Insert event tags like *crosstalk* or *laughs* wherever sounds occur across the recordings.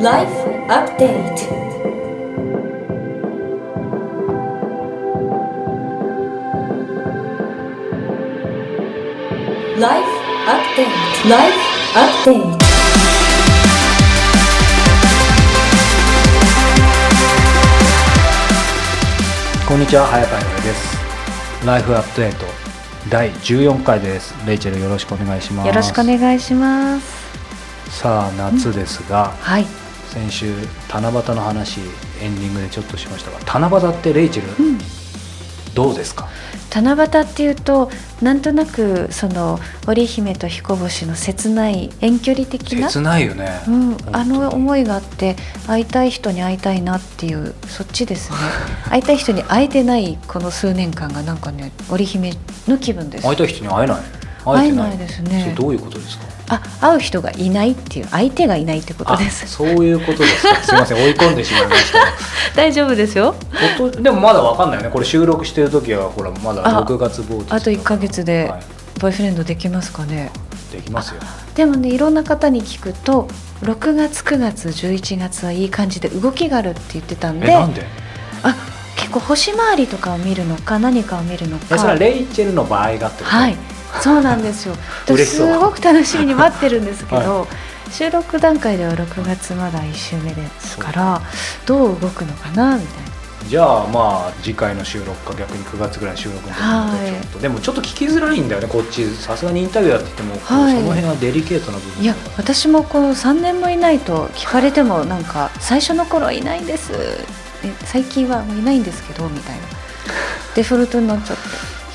Life Update. ライフアップデート Life Update こんにちは早川洋平ですライフアップデート第14回です。レイチェルよろしくお願いします。よろしくお願いします。さあ夏ですが、はい。先週七夕の話エンディングでちょっとしましたが七夕ってレイチェル、うん。どうですか？七夕っていうとなんとなくその織姫と彦星の切ない遠距離的な？切ないよね、うん、あの思いがあって会いたい人に会いたいなっていうそっちですね。*laughs* 会いたい人に会えてないこの数年間がなんかね織姫の気分です。会いたい人に会えない会えてないですね。どういうことですか？あ会う人がいないっていう相手がいないってことであすそういうことですか。*laughs* すいません追い込んでしまいました。*laughs* 大丈夫ですよ。でもまだわかんないよね。これ収録してる時はほらまだあ6月某日あと1ヶ月ではい。ボーイフレンドできますかね。できますよ。でもねいろんな方に聞くと6月9月11月はいい感じで動きがあるって言ってたんでえなんで？あ結構星回りとかを見るのか何かを見るのか。えそれはレイチェルの場合がってこと？はいそうなんですよ。すごく楽しみに待ってるんですけど、は収録段階では6月まだ1週目ですからどう動くのかなみたいな。じゃあまあ次回の収録か逆に9月ぐらいの収録の時はい。にちょっと、でもちょっと聞きづらいんだよねこっちさすがにインタビューだって言っても、はい。その辺はデリケートな部分いや私もこの3年もいないと聞かれてもなんか最初の頃はいないんです。え最近はもういないんですけどみたいな。デフォルトになっちゃって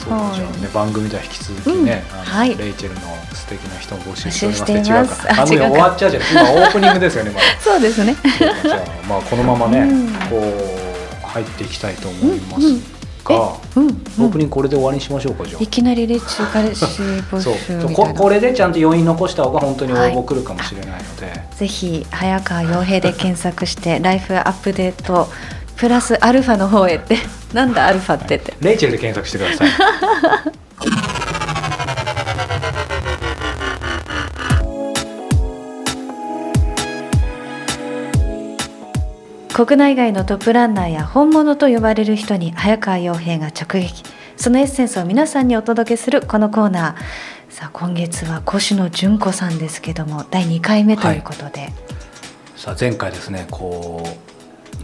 そうかはいじゃあね番組では引き続きね、うん。はい。レイチェルの素敵な人を募集しております。違うか。あ違うか。終わっちゃうじゃん今オープニングですよねまだ。*laughs* そうですね。じゃあまあこのままね、うん。こう入っていきたいと思いますが、うん、オープニングこれで終わりにしましょうかじゃあ。いきなりレッチ彼氏募そう集みたいな。*laughs* ここれでちゃんと余韻残した方が本当に応募来るかもしれないので、ぜひ早川洋平で検索してライフアップデートプラスアルファの方へってなんだアルファってって。レイチェルで検索してください。国内外のトップランナーや本物と呼ばれる人に早川洋平が直撃。そのエッセンスを皆さんにお届けするこのコーナー。さあ今月は越野純子さんですけども第2回目ということで、さあ前回ですねこう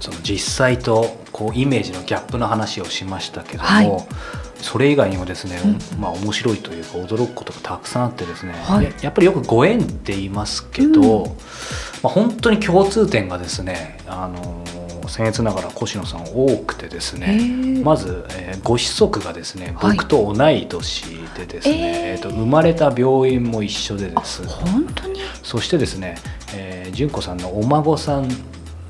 その実際とこうイメージのギャップの話をしましたけども、はい。それ以外にもですね、うん。まあ面白いというか驚くことがたくさんあってですね、はい。ややっぱりよくご縁って言いますけど、うん。まあ、本当に共通点がですねあの僭越ながら越野さん多くてですへねー。まず、えーご子息がですねはい。僕と同い年でですね、えー。えーと生まれた病院も一緒でです。本当に？そしてですね、えー、純子さんのお孫さん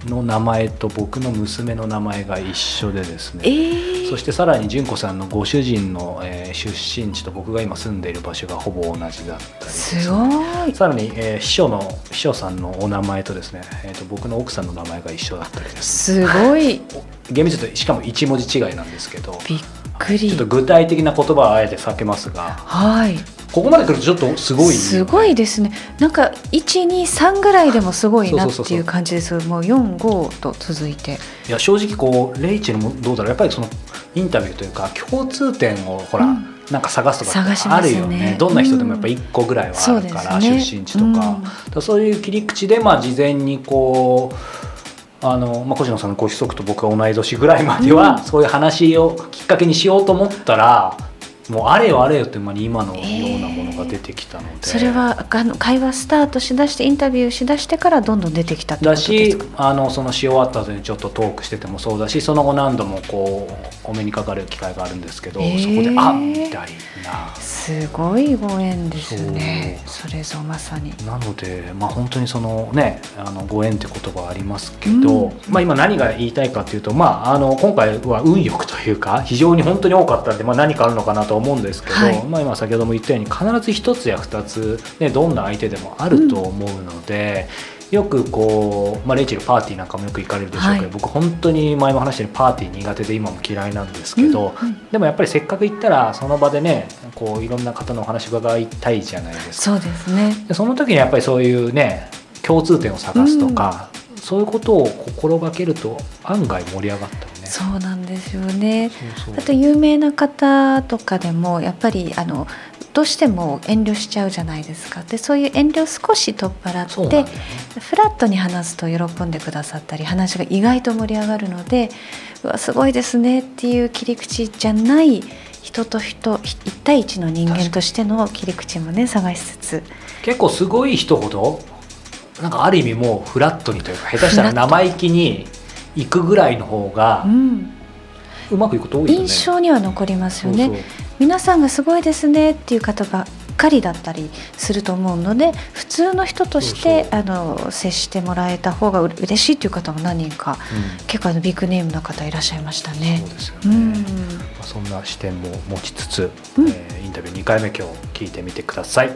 の名前と僕の娘の名前が一緒でですね、えー、そしてさらに純子さんのご主人の、えー出身地と僕が今住んでいる場所がほぼ同じだったりですごい。さらに、えー秘書の秘書さんのお名前とですね、えー、と僕の奥さんの名前が一緒だったりですね。すごい。厳密に言うとしかも一文字違いなんですけど。びっくり。ちょっと具体的な言葉はあえて避けますが。はいここまで来るとちょっとすごい。すごいですね。なんか123ぐらいでもすごいなっていう感じです。もう45と続いて。いや正直こうレイチェルもどうだろう。やっぱりそのインタビューというか共通点をほら、うん。なんか探すとかあますよね。るよね。どんな人でもやっぱ1個ぐらいはあるから、そうですね。出身地とか,、うん。だからそういう切り口でまあ事前にこうあの、まあ、小島さんのご子息と僕が同い年ぐらいまでは、うん。そういう話をきっかけにしようと思ったらもうあれよあれよってまあ今のようなものが出てきたので、それはあの会話スタートしだしてインタビューしだしてからどんどん出てきたってこだとですしか？あのそのし終わった後にちょっとトークしててもそうだしその後何度もこうお目にかかる機会があるんですけど、へー。そこで「あみたいな。すごいご縁ですね。それぞまさに。なので、まあ、本当にそのねあのご縁って言葉ありますけど、うん。まあ、今何が言いたいかというと、まあ、あの今回は運よくというか非常に本当に多かったんで、まあ、何かあるのかなと思うんですけど、はいまあ、今先ほども言ったように必ず一つや二つ、ね、どんな相手でもあると思うので。よくこう、まあ、レイチェルパーティーなんかもよく行かれるでしょうけど、はい僕本当に前も話したようにパーティー苦手で今も嫌いなんですけど、うんうんでもやっぱりせっかく行ったらその場でねこういろんな方のお話伺いたいじゃないですか。そうですねでその時にやっぱりそういうね共通点を探すとか、そういうことを心がけると案外盛り上がったそうなんですよね。あと有名な方とかでもやっぱりあのどうしても遠慮しちゃうじゃないですか。でそういう遠慮を少し取っ払ってねフラットに話すと喜んでくださったり話が意外と盛り上がるのでうわすごいですねっていう切り口じゃない人と人一対一の人間としての切り口もね探しつつ。結構すごい人ほどなんかある意味もうフラットにというか下手したら生意気に行くぐらいの方がうん。うまくいくこと多いよね。印象には残りますよね。そうそう。皆さんがすごいですねっていう方ばっかりだったりすると思うので普通の人としてそうあの接してもらえた方がう嬉しいっていう方も何人かうん。結構あのビッグネームの方いらっしゃいましたね。そう。ですよね、うん。まあそんな視点も持ちつつ、うん。えーインタビュー2回目今日聞いてみてください。や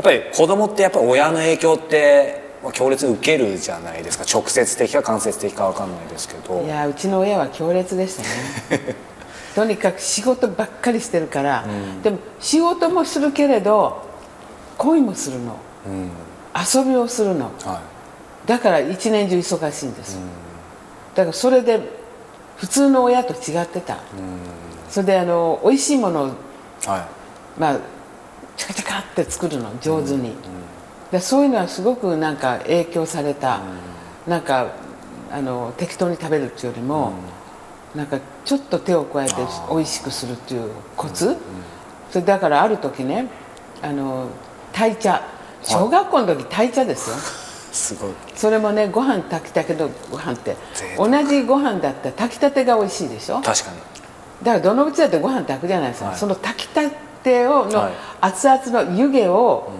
っぱり子供ってやっぱ親の影響ってまあ強烈に受けるじゃないですか。直接的か間接的かわかんないですけど。いやうちの親は強烈でしたね。*laughs* とにかく仕事ばっかりしてるから、うん。でも仕事もするけれど恋もするの。うん。遊びをするの。はだから一年中忙しいんです、だからそれで普通の親と違ってた。い、うん。それであの美味しいものをはまあチャカチャカって作るの上手に、でそういうのはすごくなんか影響された、なんかあの適当に食べるっていうよりも、なんかちょっと手を加えて美味しくするっていうコツ、それだからある時ねあの鯛茶小学校の時鯛茶ですよ。い *laughs* すごい。それもねご飯炊きたけどご飯って。贅同じご飯だったら炊きたてが美味しいでしょ？だか確かにらどのうちだってご飯炊くじゃないですか、はい。その炊きたてをのはい。熱々の湯気を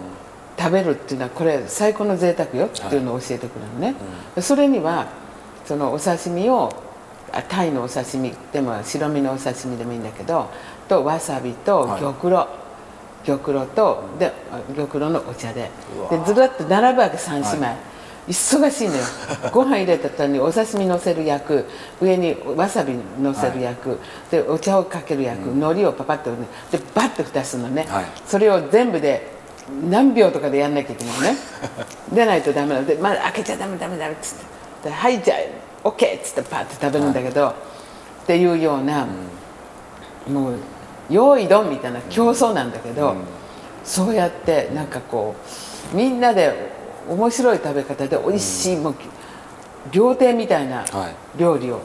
食べるっていうのはこれ最高の贅沢よっていうのを教えてくれるのね、それにはそのお刺身をあタイのお刺身でも白身のお刺身でもいいんだけどとわさびとはい。玉露、玉露とであ玉露のお茶で。でずらっと並ぶわけ3姉妹、忙しいのよ。*laughs* ご飯入れた後にお刺身のせる役上にわさびのせる役、でお茶をかける役、海苔をパパッとねでバッと蓋するのね、はい。それを全部で何秒とかでやんなきゃいけないのね。*laughs* 出ないとダメなので、まだ開けちゃダメダメダメっつって。ではいじゃあ OK っつってパッて食べるんだけど、っていうような、もう用意ドンみたいな競争なんだけど、そうやってなんかこうみんなで面白い食べ方で美味しい、もう料亭みたいなはい。料理を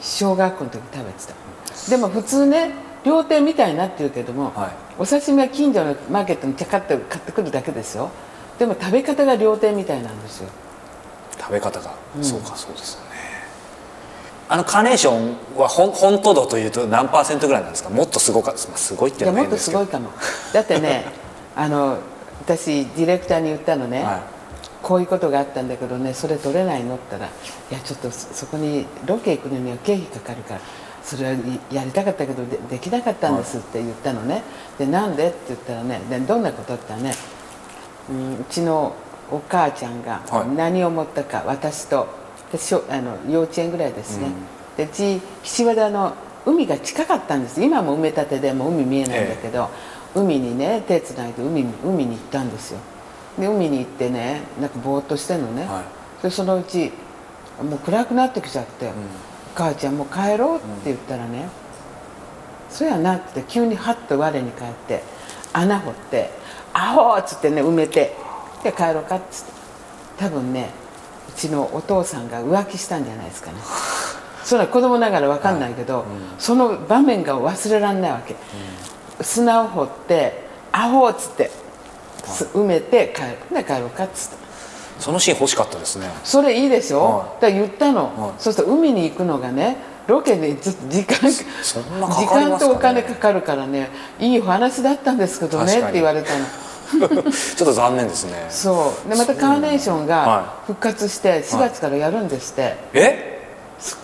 小学校の時食べてた、でも普通ね料亭みたいなって言うけども、はいお刺身は近所のマーケットにチャカッと買ってくるだけですよ。でも食べ方が料亭みたいなんですよ。食べ方が、そうかそうですよね。あのカーネーションは本本当度というと何パーセントぐらいなんですか？もっとすごか、まあ、すごいっていうのはもっとすごいかも。だってね *laughs* あの私ディレクターに言ったのね、はい。こういうことがあったんだけどねそれ取れないの？って言ったら「いやちょっとそそこにロケ行くのには経費かかるからそれはいやりたかったけどでできなかったんです」って言ったのね。でなんでって言ったらねでどんなことってねうんうちのお母ちゃんがはい。何を思ったか、私とでしょあの幼稚園ぐらいですね、でうち岸和田の海が近かったんです。今も埋め立てでもう海見えないんだけど、海にね手つないで海に海に行ったんですよ。で海に行ってねなんかぼーっとしてんのね、はい。でそのうちもう暗くなってきちゃって、お母ちゃんもう帰ろうって言ったらね、そうやなって急にハッと我に返って穴掘って「アホ!」っつってね埋めて「で帰ろうか」っつって。多分ねうちのお父さんが浮気したんじゃないですかね。それは子供ながら分かんないけど、その場面が忘れられないわけ、砂を掘って「アホ!」っつって、す埋めて帰る。で帰ろうかっつってそのシーン欲しかったですね。それいいでしょ、はい。だから言ったの、はい。そうすると海に行くのがねロケでちょっと時間そんなか時間とお金かかるからねいいお話だったんですけどねって言われたの。*laughs* ちょっと残念ですね。そう。でまたカーネーションがは復活して4月からやるんですって、え？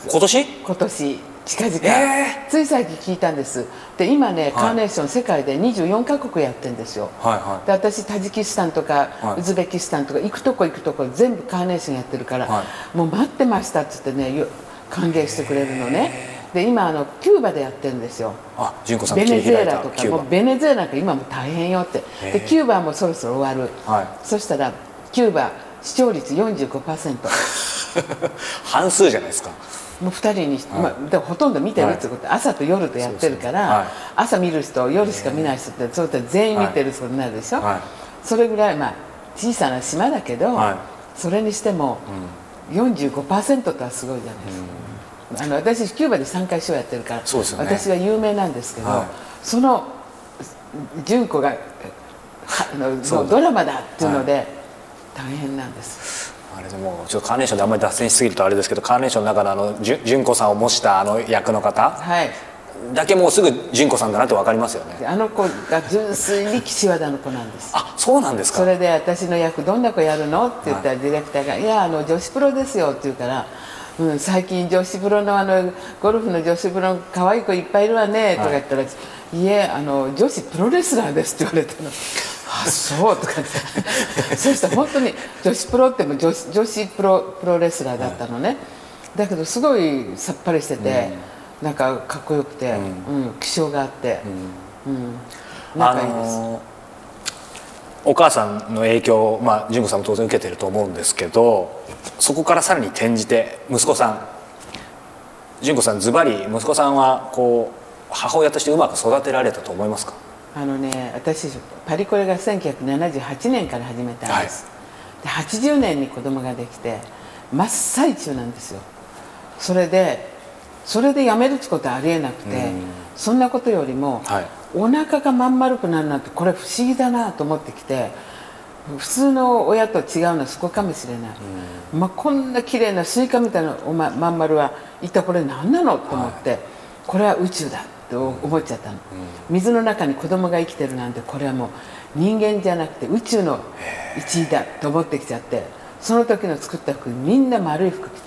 今年？今年近々、えつい最近聞いたんです。で今ね、カーネーション世界で24カ国やってるんですよ。はいはい。で私タジキスタンとか、はい。ウズベキスタンとか行くとこ行くとこ全部カーネーションやってるから、はもう待ってましたっつってねよ歓迎してくれるのね。で今あのキューバでやってるんですよ。ベネズエラとかもうベネズエラなんか今もう大変よって。でキューバもそろそろ終わる、はい。そしたらキューバ視聴率45% *laughs* 半数じゃないですかもう2人に、まあ、でもほとんど見てるってこと、朝と夜とやってるから、はい。朝見る人夜しか見ない人ってそうやって全員見てることになるでしょ、はい。それぐらい、まあ、小さな島だけど、はい。それにしても45%ってはすごいじゃないですか、あの私キューバで3回ショーやってるから、ね。私は有名なんですけど、はい。その純子がはあのそうドラマだっていうので、大変なんですあれでもちょっとカーネーションであんまり脱線しすぎるとあれですけどカーネーションの中のあのじゅ純子さんを模したあの役の方はい。だけもうすぐ純子さんだなって分かりますよね。であの子が純粋に岸和田の子なんです。あそうなんですか。それで私の役どんな子やるの？って言ったらディレクターが「いやあの女子プロですよ」って言うから「うん、最近女子プロのあのゴルフの女子プロの可愛い子いっぱいいるわね」とか言ったら「い、えあの女子プロレスラーです」って言われたの。あそうとかって。*laughs* そしたら本当に女子プロっても女子女子プロプロレスラーだったのね、だけどすごいさっぱりしてて、なんかかっこよくて、うん。気性があって、うん。あ仲いいです、のお母さんの影響を、まあ、純子さんも当然受けてると思うんですけどそこからさらに転じて息子さん純子さんズバリ息子さんはこう母親としてうまく育てられたと思いますか？あのね私パリコレが1978年から始めたんです、で80年に子供ができて真っ最中なんですよ。それでそれで辞めるってことはありえなくてそんなことよりも、はいお腹がまん丸くなるなんてこれ不思議だなと思ってきて普通の親と違うのはそこかもしれない、まあ、こんな綺麗なスイカみたいなおままん丸は一体これ何なのと思って、これは宇宙だって思っちゃったの、水の中に子供が生きてるなんてこれはもう人間じゃなくて宇宙の一位だと思ってきちゃってその時の作った服みんな丸い服着て。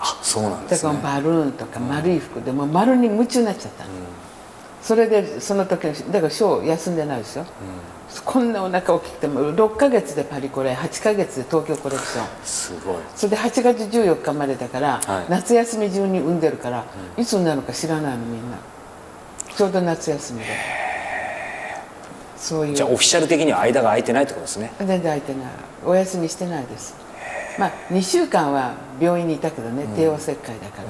あそうなんでだからすねバルーンとか丸い服でもう丸に夢中になっちゃったの、それでその時のだからショー休んでないでしょ、こんなお腹大きくても6ヶ月でパリコレ8ヶ月で東京コレクション。すごい。それで8月14日までだから、はい。夏休み中に産んでるから、いつになるのか知らないのみんな。ちょうど夏休みで。そういう。じゃあオフィシャル的には間が空いてないってことですね。全然空いてない。お休みしてないです。まあ2週間は病院にいたけどね帝王切開だか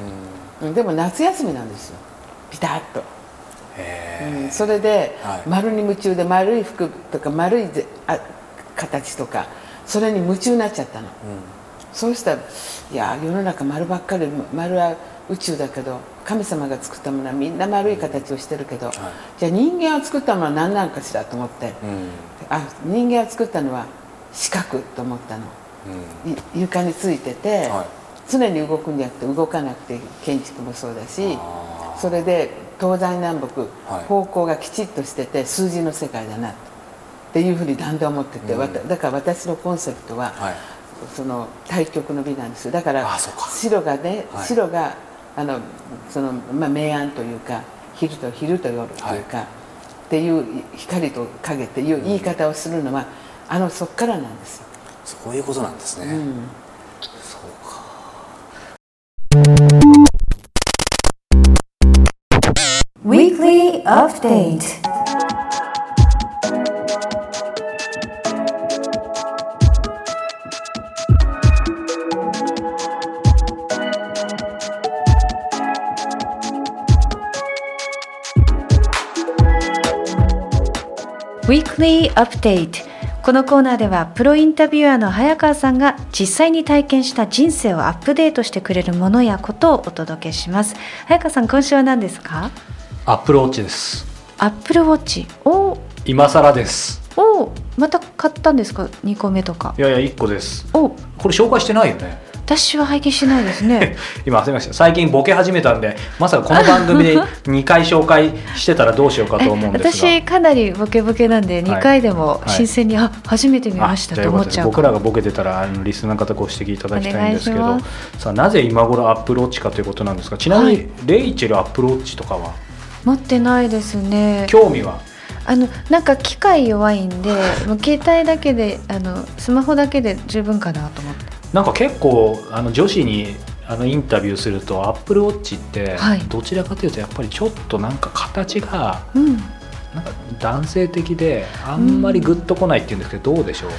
ら、うんでも夏休みなんですよ。ピタッと、うん、それで、はい。丸に夢中で丸い服とか丸いぜあ形とかそれに夢中になっちゃったの、そうしたらいや世の中丸ばっかり丸は宇宙だけど神様が作ったものはみんな丸い形をしてるけど、じゃあ人間を作ったものは何なのかしらと思って、あ人間を作ったのは四角と思ったの、い床についてて、は常に動くんじゃなくて動かなくて建築もそうだしそれで東西南北、はい。方向がきちっとしてて数字の世界だなっていうふうにだんだん思ってて、わただから私のコンセプトは、はい。その対極の美なんです。よだから白がね、はい。白があのその、まあ、明暗というか昼と昼と夜というか、っていう光と影っていう言い方をするのは、あのそっからなんですよ。そういうことなんですね、うん Weekly Update. Weekly Update. このコーナーではプロインタビュアーの早川さんが実際に体験した人生をアップデートしてくれるものやことをお届けします。早川さん今週は何ですか？アップルウォッチです。アップルウォッチ？お。ー今更です。お。ーまた買ったんですか？2個目とか。いやいや1個です。お。これ紹介してないよね。私は拝見してないですね。*laughs* 今焦りました最近ボケ始めたんでまさかこの番組で *laughs* 2回紹介してたらどうしようかと思うんですが。私かなりボケボケなんで2回でもはい。新鮮に、あ初めて見ましたと思っちゃう。僕らがボケてたらあのリスナーの方ご指摘いただきたいんですけどさあなぜ今頃アップルウォッチかということなんですがちなみに、はい。レイチェルアップルウォッチとかは？持ってないですね。興味は？あのなんか機械弱いんで *laughs* もう携帯だけであのスマホだけで十分かなと思って。なんか結構あの女子にあのインタビューするとアップルウォッチってはい。どちらかというとやっぱりちょっとなんか形がうん。なんか男性的であんまりグッとこないっていうんですけどどうでしょう、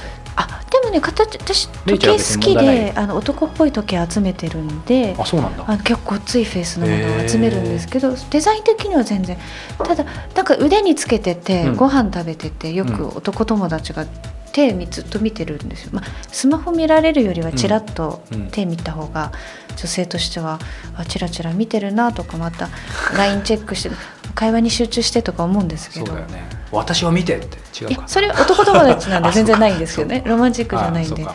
でもね形私時計好きであの男っぽい時計集めてるんであそうなんだ。あの結構ごっついフェイスのものを集めるんですけどデザイン的には全然。ただなんか腕につけてて、うん。ご飯食べててようん。く男友達が手みずっと見てるんですよ、まあ、スマホ見られるよりはちらっと手見た方が女性としてはあチラチラ見てるなとかまた LINE チェックして会話に集中してとか思うんですけど。そうだよね私を見てって。違いうやか。それは男友達なんで *laughs* あ全然ないんですけどねロマンチックじゃないんで。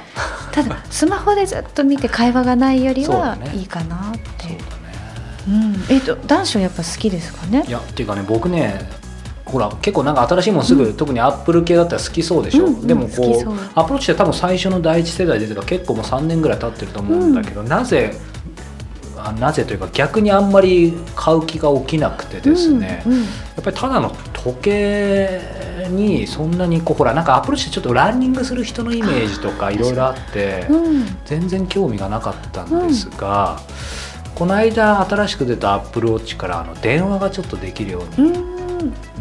ただスマホでずっと見て会話がないよりはいいかなって。そうだね。うん、えっと男子はやっぱ好きですかね？いやっていうかね僕ねほら結構なんか新しいものすぐ、特にアップル系だったら好きそうでしょ、うんうん。でもこうう。アプローチって多分最初の第一世代で出てから結構もう3年ぐらい経ってると思うんだけど、なぜあなぜというか逆にあんまり買う気が起きなくてですね、うんうん。やっぱりただの時計にそんなにこうほらなんかアプローチちょっとランニングする人のイメージとかいろいろあってうん全然興味がなかったんですが、この間新しく出たアップルウォッチからあの電話がちょっとできるようにうん。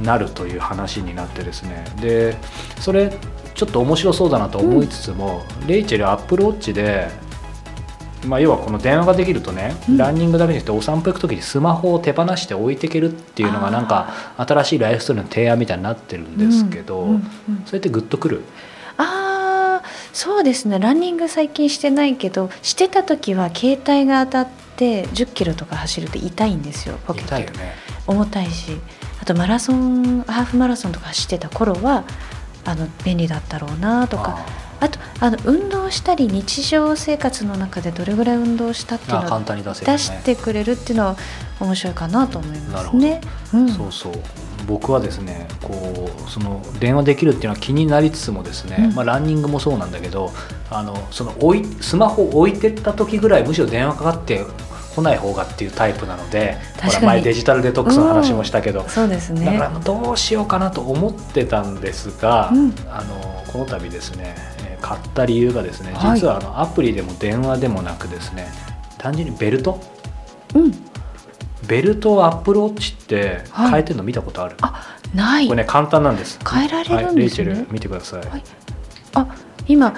なるという話になってですね。でそれちょっと面白そうだなと思いつつも、レイチェルアップルウォッチで、まあ、要はこの電話ができるとね、うん。ランニングだけじゃなくてお散歩行く時にスマホを手放して置いていけるっていうのがなんか新しいライフスタイルの提案みたいになってるんですけど、うんうんうん。それってグッとくる？あーそうですね。ランニング最近してないけどしてた時は携帯が当たって1 0キロとか走ると痛いんですよポケット痛いよね。重たいし。あとマラソンハーフマラソンとか走ってた頃はあの便利だったろうなとかあとあの運動したり日常生活の中でどれぐらい運動したっていうのを出してくれるっていうのは面白いかなと思いますね。うん。そうそう。僕はですねこうその電話できるっていうのは気になりつつもですね、うん。まあ、ランニングもそうなんだけどあのその置いスマホを置いてった時ぐらいむしろ電話かかってこない方がっていうタイプなのでほ確からに。前デジタルデトックスの話もしたけど、そうですね。だからどうしようかなと思ってたんですが、うん。あのこの度ですねえー買った理由がですねはい。実はあのアプリでも電話でもなくですね単純にベルト？うん。ベルトをアップルウォッチってはい。変えてるの見たことある、あない。これね簡単なんです。変えられるんですね。はい、レイチェル見てください、はい。あ今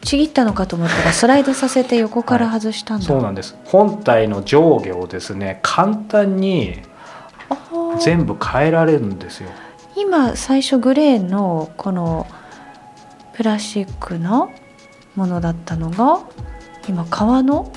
ちぎったのかと思ったらスライドさせて横から外したんだ、そうなんです。本体の上下をですね簡単に全部変えられるんですよ。今最初グレーのこのプラスチックのものだったのが今革の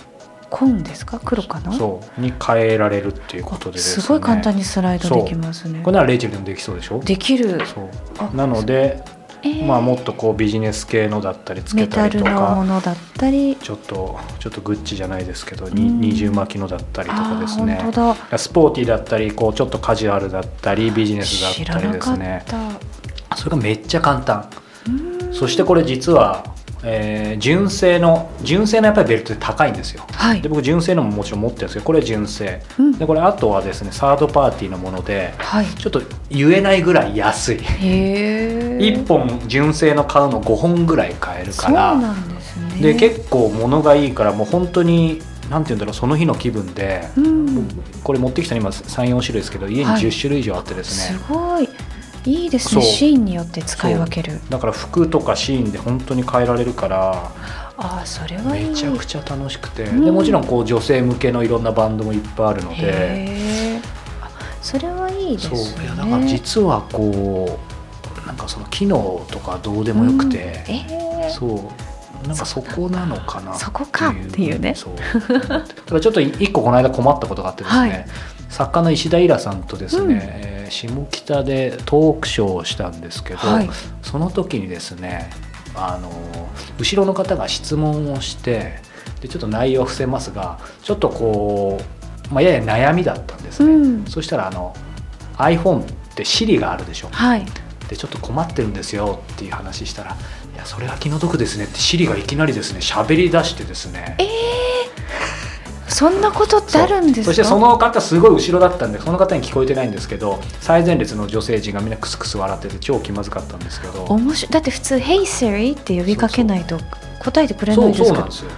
紺ですか？黒かな？そう。に変えられるっていうことでですね。すごい簡単にスライドできますね。これならレイチェルでもできそうでしょ？できる、そう。あなので、えー。まあ、もっとこうビジネス系のだったりつけメたりとタルのもかのだったり。ちょっとちょっとグッチじゃないですけど、うん。に二重巻きのだったりとかですね。あー本当だ。スポーティーだったりこうちょっとカジュアルだったりビジネスだ知ったりらなかっですねた。それがめっちゃ簡単。うんそしてこれ実は、えー純正の純正のやっぱりベルトって高いんですよ。はい。で僕純正のももちろん持ってるんですけどこれ純正。うん。でこれあとはですねサードパーティーのものではい。ちょっと言えないぐらい安い。へえ1本純正の買うの5本ぐらい買えるから。で結構物がいいからもう本当になんて言うんだろうその日の気分で、うん。これ持ってきたの今34種類ですけど家にはい。10種類以上あってですすね、ごいいいですね。シーンによって使い分ける。だから服とかシーンで本当に変えられるからああそれはいい。めちゃくちゃ楽しくて、うん。でもちろんこう女性向けのいろんなバンドもいっぱいあるので。それはいいですそう。ねいやだから実はこうなんかその機能とかどうでもよくて、うん。ええそう。なんかそこなのかなそこかっていうね。そう。ただちょっと一個この間困ったことがあってですね、はい作家の石田イラさんとですね、うん。えー下北でトークショーをしたんですけど、はい。その時にですねあの後ろの方が質問をしてでちょっと内容を伏せますがちょっとこう、まあ、やや悩みだったんですね、うん。そしたらあの iPhone って Siri があるでしょ。はい。でちょっと困ってるんですよっていう話したら「いやそれは気の毒ですね」ってシリがいきなりですね喋り出してですね。えそんなことってあるんですか？そしてその方すごい後ろだったんでその方に聞こえてないんですけど最前列の女性陣がみんなクスクス笑ってて超気まずかったんですけど。面白い。だって普通「Hey Siri」って呼びかけないと答えてくれなそいうですかそうなんですよ。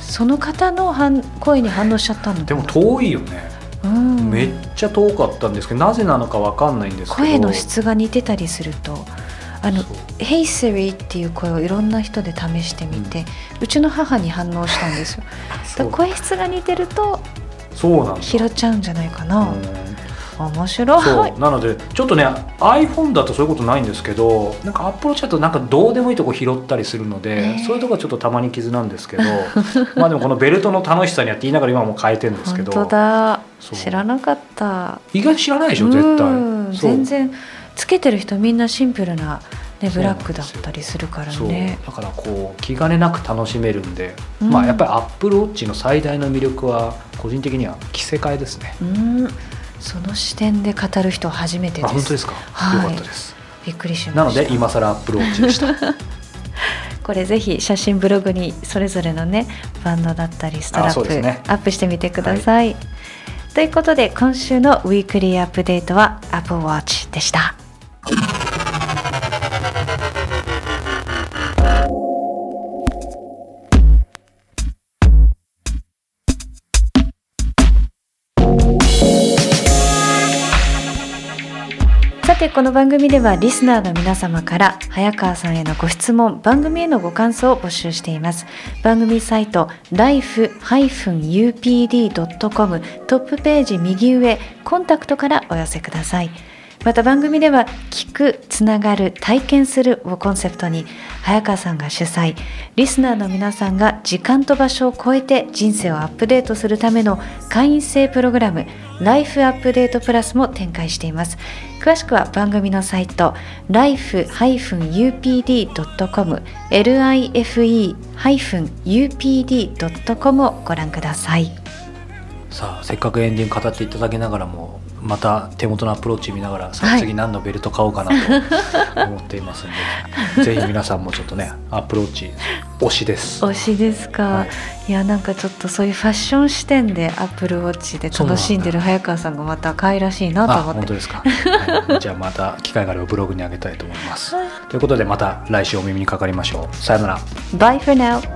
その方の反声に反応しちゃったのでも遠いよね、うん、めっちゃ遠かったんですけどなぜなのかわかんないんですけど。声の質が似てたりするとあのそう「Hey Siri」っていう声をいろんな人で試してみて、うちの母に反応したんですよ。*laughs* 声質が似てるとそうなんだ。拾っちゃうんじゃないかな、うん。面白い。なのでちょっとね iPhone だとそういうことないんですけどなんか Apple Watch だとなんかどうでもいいとこ拾ったりするので、ねそういうとこはちょっとたまに傷なんですけど *laughs* まあでもこのベルトの楽しさにはって言いながら今もう変えてるんですけ本ど当だ。知らなかった。意外と知らないでしょ絶うん。対全然つけてる人みんなシンプルな、ね、ブラックだったりするからね。だからこう気兼ねなく楽しめるんで、うん。まあやっぱり Apple Watch の最大の魅力は個人的には着せ替えですね。うん。その視点で語る人は初めてです。あ本当ですか、はい。よかったです。びっくりしました。なので今更 Apple Watch でした。*laughs* これぜひ写真ブログにそれぞれのねバンドだったりストラップ、ね。アップしてみてください、ということで今週のウィークリーアップデートは Apple Watch でしたさてこの番組ではリスナーの皆様から早川さんへのご質問番組へのご感想を募集しています。番組サイト life-upd.com トップページ右上コンタクトからお寄せください。また番組では聞くつながる体験するをコンセプトに早川さんが主催。リスナーの皆さんが時間と場所を超えて人生をアップデートするための会員制プログラムライフアップデートプラスも展開しています。詳しくは番組のサイト life-upd.com life-upd.com をご覧ください。さあせっかくエンディング語っていただきながらもまた手元のアプローチ見ながらさあはい。次何のベルト買おうかなと思っていますんで、*laughs* ぜひ皆さんもちょっとねアプローチ推しです。推しですか、はい。い、やなんかちょっとそういうファッション視点でアップルウォッチで楽しんでる早川さんがまた可愛らしいなとあ思って。本当ですか、はい。じゃあまた機会があればブログに上げたいと思います。ということでまた来週お耳にかかりましょう。さよなら。Bye for now